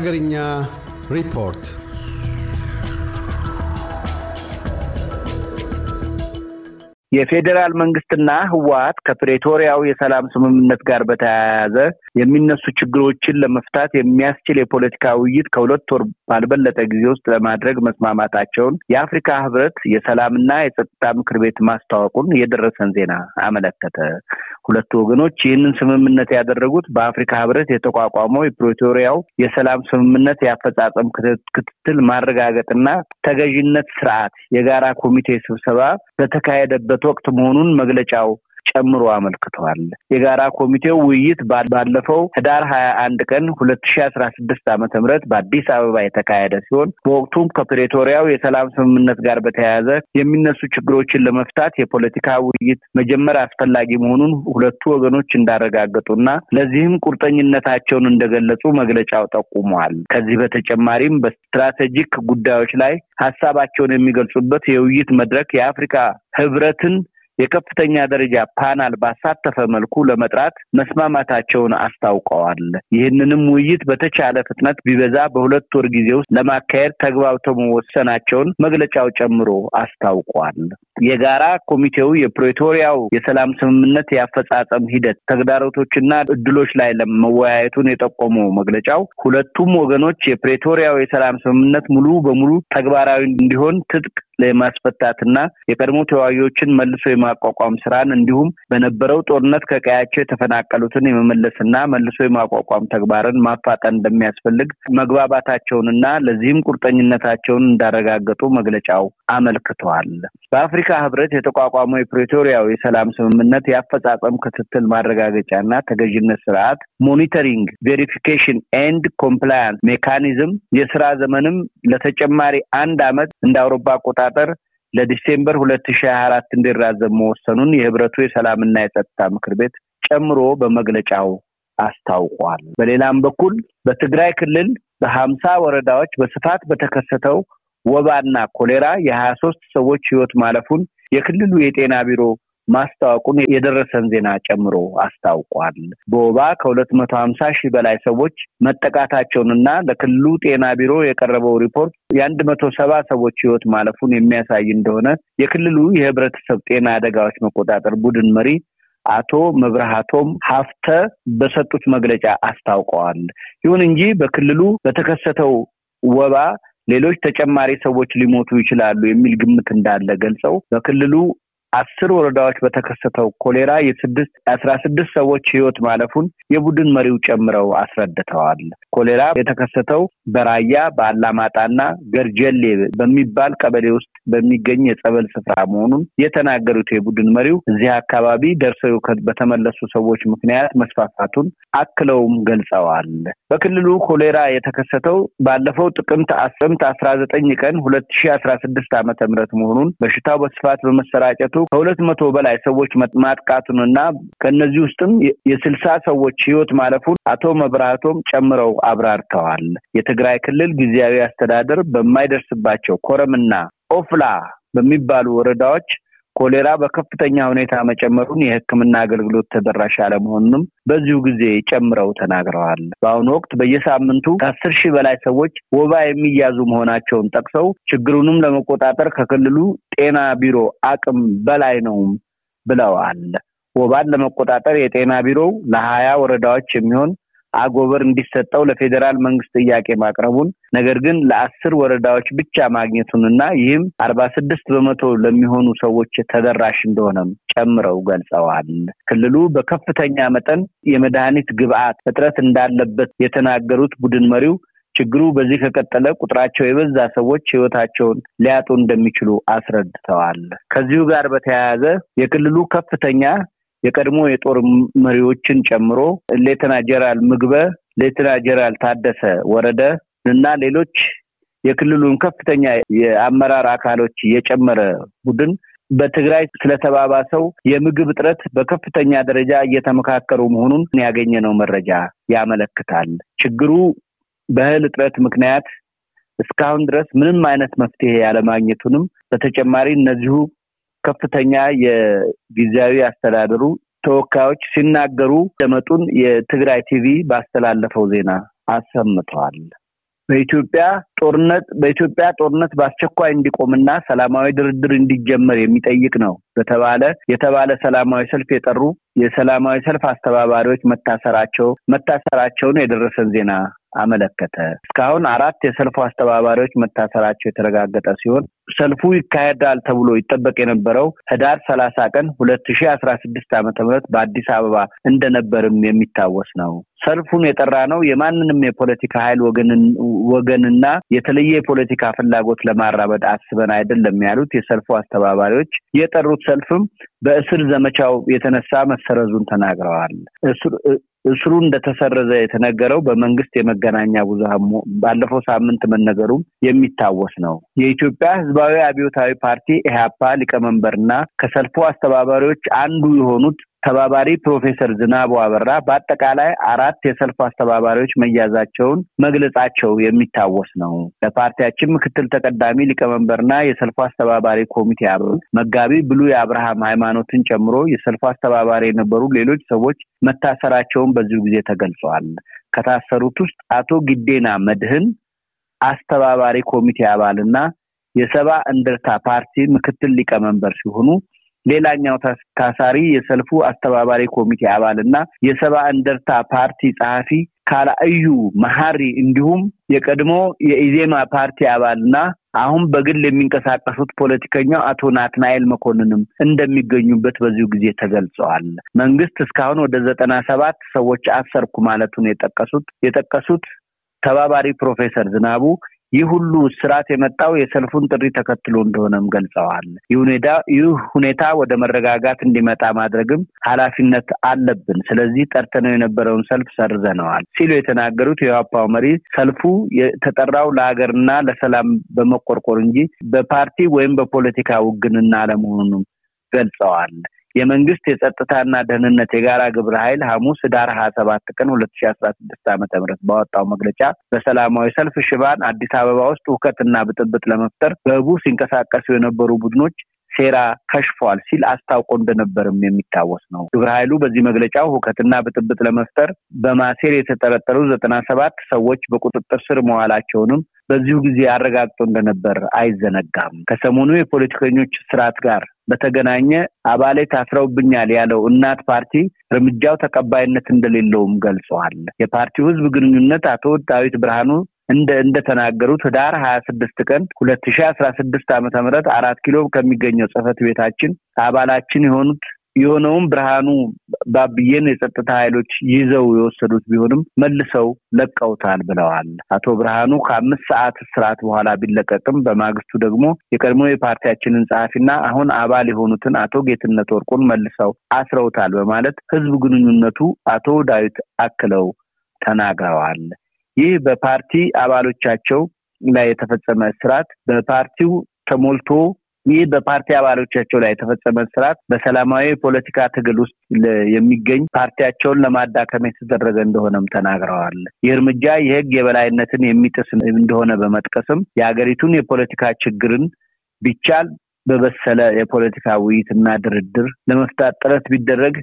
Pagarinia Report. የፌዴራል መንግስትና ህወሀት ከፕሬቶሪያው የሰላም ስምምነት ጋር በተያያዘ የሚነሱ ችግሮችን ለመፍታት የሚያስችል የፖለቲካ ውይይት ከሁለት ወር ባልበለጠ ጊዜ ውስጥ ለማድረግ መስማማታቸውን የአፍሪካ ህብረት የሰላምና የጸጥታ ምክር ቤት ማስታወቁን የደረሰን ዜና አመለከተ። ሁለቱ ወገኖች ይህንን ስምምነት ያደረጉት በአፍሪካ ህብረት የተቋቋመው የፕሬቶሪያው የሰላም ስምምነት የአፈጻጸም ክትትል ማረጋገጥና ተገዥነት ስርዓት የጋራ ኮሚቴ ስብሰባ በተካሄደበት ወቅት መሆኑን መግለጫው ጨምሮ አመልክተዋል። የጋራ ኮሚቴው ውይይት ባለፈው ህዳር ሀያ አንድ ቀን ሁለት ሺ አስራ ስድስት ዓመተ ምህረት በአዲስ አበባ የተካሄደ ሲሆን በወቅቱም ከፕሬቶሪያው የሰላም ስምምነት ጋር በተያያዘ የሚነሱ ችግሮችን ለመፍታት የፖለቲካ ውይይት መጀመር አስፈላጊ መሆኑን ሁለቱ ወገኖች እንዳረጋገጡና ለዚህም ቁርጠኝነታቸውን እንደገለጹ መግለጫው ጠቁመዋል። ከዚህ በተጨማሪም በስትራቴጂክ ጉዳዮች ላይ ሀሳባቸውን የሚገልጹበት የውይይት መድረክ የአፍሪካ ህብረትን የከፍተኛ ደረጃ ፓናል ባሳተፈ መልኩ ለመጥራት መስማማታቸውን አስታውቀዋል። ይህንንም ውይይት በተቻለ ፍጥነት ቢበዛ በሁለት ወር ጊዜ ውስጥ ለማካሄድ ተግባብተው መወሰናቸውን መግለጫው ጨምሮ አስታውቋል። የጋራ ኮሚቴው የፕሬቶሪያው የሰላም ስምምነት የአፈጻጸም ሂደት ተግዳሮቶችና እድሎች ላይ ለመወያየቱን የጠቆመው መግለጫው ሁለቱም ወገኖች የፕሬቶሪያው የሰላም ስምምነት ሙሉ በሙሉ ተግባራዊ እንዲሆን ትጥቅ ለማስፈታትና የቀድሞ ተዋጊዎችን መልሶ የማቋቋም ስራን እንዲሁም በነበረው ጦርነት ከቀያቸው የተፈናቀሉትን የመመለስና መልሶ የማቋቋም ተግባርን ማፋጠን እንደሚያስፈልግ መግባባታቸውንና ለዚህም ቁርጠኝነታቸውን እንዳረጋገጡ መግለጫው አመልክተዋል። በአፍሪካ ህብረት የተቋቋመው የፕሬቶሪያው የሰላም ስምምነት የአፈጻጸም ክትትል ማረጋገጫና ተገዥነት ስርዓት monitoring verification and compliance mechanism የስራ ዘመንም ለተጨማሪ አንድ አመት እንደ አውሮፓ አቆጣጠር ለ December ሁለት ሺህ ሀያ አራት እንዲራዘም መወሰኑን የህብረቱ የሰላምና የጸጥታ ምክር ቤት ጨምሮ በመግለጫው አስታውቋል። በሌላም በኩል በትግራይ ክልል በሀምሳ ወረዳዎች በስፋት በተከሰተው ወባና ኮሌራ የሀያ ሶስት ሰዎች ህይወት ማለፉን የክልሉ የጤና ቢሮ ማስታወቁን የደረሰን ዜና ጨምሮ አስታውቋል። በወባ ከሁለት መቶ ሀምሳ ሺህ በላይ ሰዎች መጠቃታቸውንና ለክልሉ ጤና ቢሮ የቀረበው ሪፖርት የአንድ መቶ ሰባ ሰዎች ህይወት ማለፉን የሚያሳይ እንደሆነ የክልሉ የህብረተሰብ ጤና አደጋዎች መቆጣጠር ቡድን መሪ አቶ መብርሃቶም ሀፍተ በሰጡት መግለጫ አስታውቀዋል። ይሁን እንጂ በክልሉ በተከሰተው ወባ ሌሎች ተጨማሪ ሰዎች ሊሞቱ ይችላሉ የሚል ግምት እንዳለ ገልጸው በክልሉ አስር ወረዳዎች በተከሰተው ኮሌራ የስድስት አስራ ስድስት ሰዎች ህይወት ማለፉን የቡድን መሪው ጨምረው አስረድተዋል። ኮሌራ የተከሰተው በራያ በአላማጣና ገርጀሌ በሚባል ቀበሌ ውስጥ በሚገኝ የጸበል ስፍራ መሆኑን የተናገሩት የቡድን መሪው እዚህ አካባቢ ደርሰው በተመለሱ ሰዎች ምክንያት መስፋፋቱን አክለውም ገልጸዋል። በክልሉ ኮሌራ የተከሰተው ባለፈው ጥቅምት አስራ ዘጠኝ ቀን ሁለት ሺ አስራ ስድስት ዓመተ ምህረት መሆኑን በሽታው በስፋት በመሰራጨቱ ከሁለት መቶ በላይ ሰዎች ማጥቃቱንና ከእነዚህ ውስጥም የስልሳ ሰዎች ህይወት ማለፉን አቶ መብራቶም ጨምረው አብራርተዋል። የትግራይ ክልል ጊዜያዊ አስተዳደር በማይደርስባቸው ኮረምና ኦፍላ በሚባሉ ወረዳዎች ኮሌራ በከፍተኛ ሁኔታ መጨመሩን የሕክምና አገልግሎት ተደራሽ አለመሆኑንም በዚሁ ጊዜ ጨምረው ተናግረዋል። በአሁኑ ወቅት በየሳምንቱ ከአስር ሺህ በላይ ሰዎች ወባ የሚያዙ መሆናቸውን ጠቅሰው ችግሩንም ለመቆጣጠር ከክልሉ ጤና ቢሮ አቅም በላይ ነው ብለዋል። ወባን ለመቆጣጠር የጤና ቢሮው ለሀያ ወረዳዎች የሚሆን አጎበር እንዲሰጠው ለፌዴራል መንግስት ጥያቄ ማቅረቡን ነገር ግን ለአስር ወረዳዎች ብቻ ማግኘቱንና ይህም አርባ ስድስት በመቶ ለሚሆኑ ሰዎች ተደራሽ እንደሆነም ጨምረው ገልጸዋል። ክልሉ በከፍተኛ መጠን የመድኃኒት ግብዓት እጥረት እንዳለበት የተናገሩት ቡድን መሪው ችግሩ በዚህ ከቀጠለ ቁጥራቸው የበዛ ሰዎች ህይወታቸውን ሊያጡ እንደሚችሉ አስረድተዋል። ከዚሁ ጋር በተያያዘ የክልሉ ከፍተኛ የቀድሞ የጦር መሪዎችን ጨምሮ ሌተና ጀነራል ምግበ፣ ሌተና ጀነራል ታደሰ ወረደ እና ሌሎች የክልሉን ከፍተኛ የአመራር አካሎች የጨመረ ቡድን በትግራይ ስለተባባሰው የምግብ እጥረት በከፍተኛ ደረጃ እየተመካከሩ መሆኑን ያገኘነው መረጃ ያመለክታል። ችግሩ በእህል እጥረት ምክንያት እስካሁን ድረስ ምንም አይነት መፍትሄ ያለማግኘቱንም በተጨማሪ እነዚሁ ከፍተኛ የጊዜያዊ አስተዳደሩ ተወካዮች ሲናገሩ ደመጡን የትግራይ ቲቪ ባስተላለፈው ዜና አሰምተዋል። በኢትዮጵያ ጦርነት በኢትዮጵያ ጦርነት በአስቸኳይ እንዲቆምና ሰላማዊ ድርድር እንዲጀመር የሚጠይቅ ነው በተባለ የተባለ ሰላማዊ ሰልፍ የጠሩ የሰላማዊ ሰልፍ አስተባባሪዎች መታሰራቸው መታሰራቸውን የደረሰን ዜና አመለከተ። እስካሁን አራት የሰልፉ አስተባባሪዎች መታሰራቸው የተረጋገጠ ሲሆን ሰልፉ ይካሄዳል ተብሎ ይጠበቅ የነበረው ህዳር ሰላሳ ቀን ሁለት ሺህ አስራ ስድስት ዓመተ ምህረት በአዲስ አበባ እንደነበርም የሚታወስ ነው። ሰልፉን የጠራ ነው የማንንም የፖለቲካ ኃይል ወገንና የተለየ የፖለቲካ ፍላጎት ለማራመድ አስበን አይደለም ያሉት የሰልፉ አስተባባሪዎች የጠሩት ሰልፍም በእስር ዘመቻው የተነሳ መሰረዙን ተናግረዋል። እስሩ እንደተሰረዘ የተነገረው በመንግስት የመገናኛ ብዙሃን ባለፈው ሳምንት መነገሩም የሚታወስ ነው። የኢትዮጵያ ህዝባዊ አብዮታዊ ፓርቲ ኢህአፓ ሊቀመንበርና ከሰልፉ አስተባባሪዎች አንዱ የሆኑት ተባባሪ ፕሮፌሰር ዝናቡ አበራ በአጠቃላይ አራት የሰልፍ አስተባባሪዎች መያዛቸውን መግለጻቸው የሚታወስ ነው። ለፓርቲያችን ምክትል ተቀዳሚ ሊቀመንበርና የሰልፉ አስተባባሪ ኮሚቴ አባል መጋቢ ብሉይ አብርሃም ሃይማኖትን ጨምሮ የሰልፉ አስተባባሪ የነበሩ ሌሎች ሰዎች መታሰራቸውን በዚሁ ጊዜ ተገልጸዋል። ከታሰሩት ውስጥ አቶ ጊዴና መድህን አስተባባሪ ኮሚቴ አባልና የሰባ እንደርታ ፓርቲ ምክትል ሊቀመንበር ሲሆኑ ሌላኛው ታሳሪ የሰልፉ አስተባባሪ ኮሚቴ አባል እና የሰባ እንደርታ ፓርቲ ጸሐፊ ካላእዩ መሐሪ እንዲሁም የቀድሞ የኢዜማ ፓርቲ አባልና አሁን በግል የሚንቀሳቀሱት ፖለቲከኛው አቶ ናትናኤል መኮንንም እንደሚገኙበት በዚሁ ጊዜ ተገልጸዋል። መንግስት እስካሁን ወደ ዘጠና ሰባት ሰዎች አሰርኩ ማለቱን የጠቀሱት የጠቀሱት ተባባሪ ፕሮፌሰር ዝናቡ ይህ ሁሉ ስርዓት የመጣው የሰልፉን ጥሪ ተከትሎ እንደሆነም ገልጸዋል። ይህ ሁኔታ ወደ መረጋጋት እንዲመጣ ማድረግም ኃላፊነት አለብን። ስለዚህ ጠርተነው የነበረውን ሰልፍ ሰርዘነዋል ሲሉ የተናገሩት የኢህአፓው መሪ ሰልፉ የተጠራው ለሀገርና ለሰላም በመቆርቆር እንጂ በፓርቲ ወይም በፖለቲካ ውግንና አለመሆኑንም ገልጸዋል። የመንግስት የጸጥታና ደህንነት የጋራ ግብረ ኃይል ሐሙስ ህዳር ሀያ ሰባት ቀን ሁለት ሺ አስራ ስድስት ዓመተ ምህረት ባወጣው መግለጫ በሰላማዊ ሰልፍ ሽባን አዲስ አበባ ውስጥ ሁከትና ብጥብጥ ለመፍጠር በህቡ ሲንቀሳቀሱ የነበሩ ቡድኖች ሴራ ከሽፏል ሲል አስታውቆ እንደነበርም የሚታወስ ነው። ግብረ ኃይሉ በዚህ መግለጫው ሁከትና ብጥብጥ ለመፍጠር በማሴር የተጠረጠሩ ዘጠና ሰባት ሰዎች በቁጥጥር ስር መዋላቸውንም በዚሁ ጊዜ አረጋግጦ እንደነበር አይዘነጋም። ከሰሞኑ የፖለቲከኞች ስርዓት ጋር በተገናኘ አባሌ ታስረውብኛል ያለው እናት ፓርቲ እርምጃው ተቀባይነት እንደሌለውም ገልጸዋል። የፓርቲው ህዝብ ግንኙነት አቶ ዳዊት ብርሃኑ እንደ እንደተናገሩት ህዳር ሀያ ስድስት ቀን ሁለት ሺ አስራ ስድስት ዓመተ ምህረት አራት ኪሎ ከሚገኘው ጽህፈት ቤታችን አባላችን የሆኑት የሆነውም ብርሃኑ ባብዬን የጸጥታ ኃይሎች ይዘው የወሰዱት ቢሆንም መልሰው ለቀውታል ብለዋል። አቶ ብርሃኑ ከአምስት ሰዓት እስራት በኋላ ቢለቀቅም በማግስቱ ደግሞ የቀድሞ የፓርቲያችንን ጸሐፊና አሁን አባል የሆኑትን አቶ ጌትነት ወርቁን መልሰው አስረውታል በማለት ህዝብ ግንኙነቱ አቶ ዳዊት አክለው ተናግረዋል። ይህ በፓርቲ አባሎቻቸው ላይ የተፈጸመ እስራት በፓርቲው ተሞልቶ ይህ በፓርቲ አባሎቻቸው ላይ የተፈጸመ ስርዓት በሰላማዊ የፖለቲካ ትግል ውስጥ የሚገኝ ፓርቲያቸውን ለማዳከም የተደረገ እንደሆነም ተናግረዋል። ይህ እርምጃ የህግ የበላይነትን የሚጥስ እንደሆነ በመጥቀስም የሀገሪቱን የፖለቲካ ችግርን ቢቻል በበሰለ የፖለቲካ ውይይትና ድርድር ለመፍታት ጥረት ቢደረግ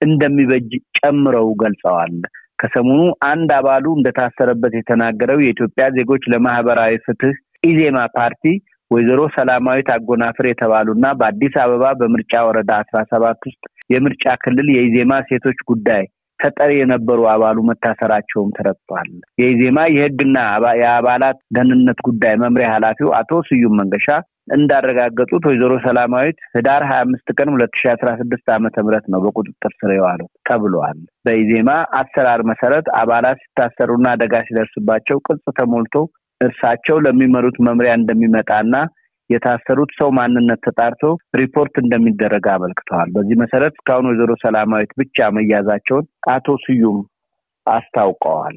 እንደሚበጅ ጨምረው ገልጸዋል። ከሰሞኑ አንድ አባሉ እንደታሰረበት የተናገረው የኢትዮጵያ ዜጎች ለማህበራዊ ፍትህ ኢዜማ ፓርቲ ወይዘሮ ሰላማዊት አጎናፍር የተባሉና በአዲስ አበባ በምርጫ ወረዳ አስራ ሰባት ውስጥ የምርጫ ክልል የኢዜማ ሴቶች ጉዳይ ተጠሪ የነበሩ አባሉ መታሰራቸውም ተረድቷል። የኢዜማ የህግና የአባላት ደህንነት ጉዳይ መምሪያ ኃላፊው አቶ ስዩም መንገሻ እንዳረጋገጡት ወይዘሮ ሰላማዊት ህዳር ሀያ አምስት ቀን ሁለት ሺ አስራ ስድስት ዓመተ ምህረት ነው በቁጥጥር ስር የዋለው ተብሏል። በኢዜማ አሰራር መሰረት አባላት ሲታሰሩና አደጋ ሲደርስባቸው ቅጽ ተሞልቶ እርሳቸው ለሚመሩት መምሪያ እንደሚመጣና የታሰሩት ሰው ማንነት ተጣርቶ ሪፖርት እንደሚደረግ አመልክተዋል። በዚህ መሰረት እስካሁን ወይዘሮ ሰላማዊት ብቻ መያዛቸውን አቶ ስዩም አስታውቀዋል።